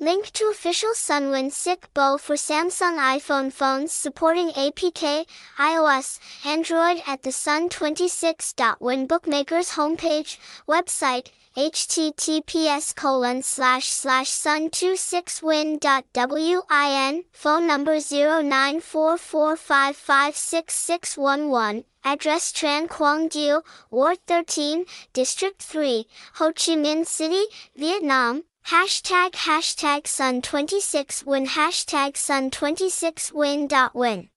Link to official Sunwin Sic Bo for Samsung iPhone phones supporting APK, iOS, Android at the Sun26.win bookmakers homepage, website, https colon slash slash sun26win.win, phone number 0944556611, address Tran Quang Dieu, Ward 13, District 3, Ho Chi Minh City, Vietnam, Hashtag hashtag sun26win hashtag sun26win.win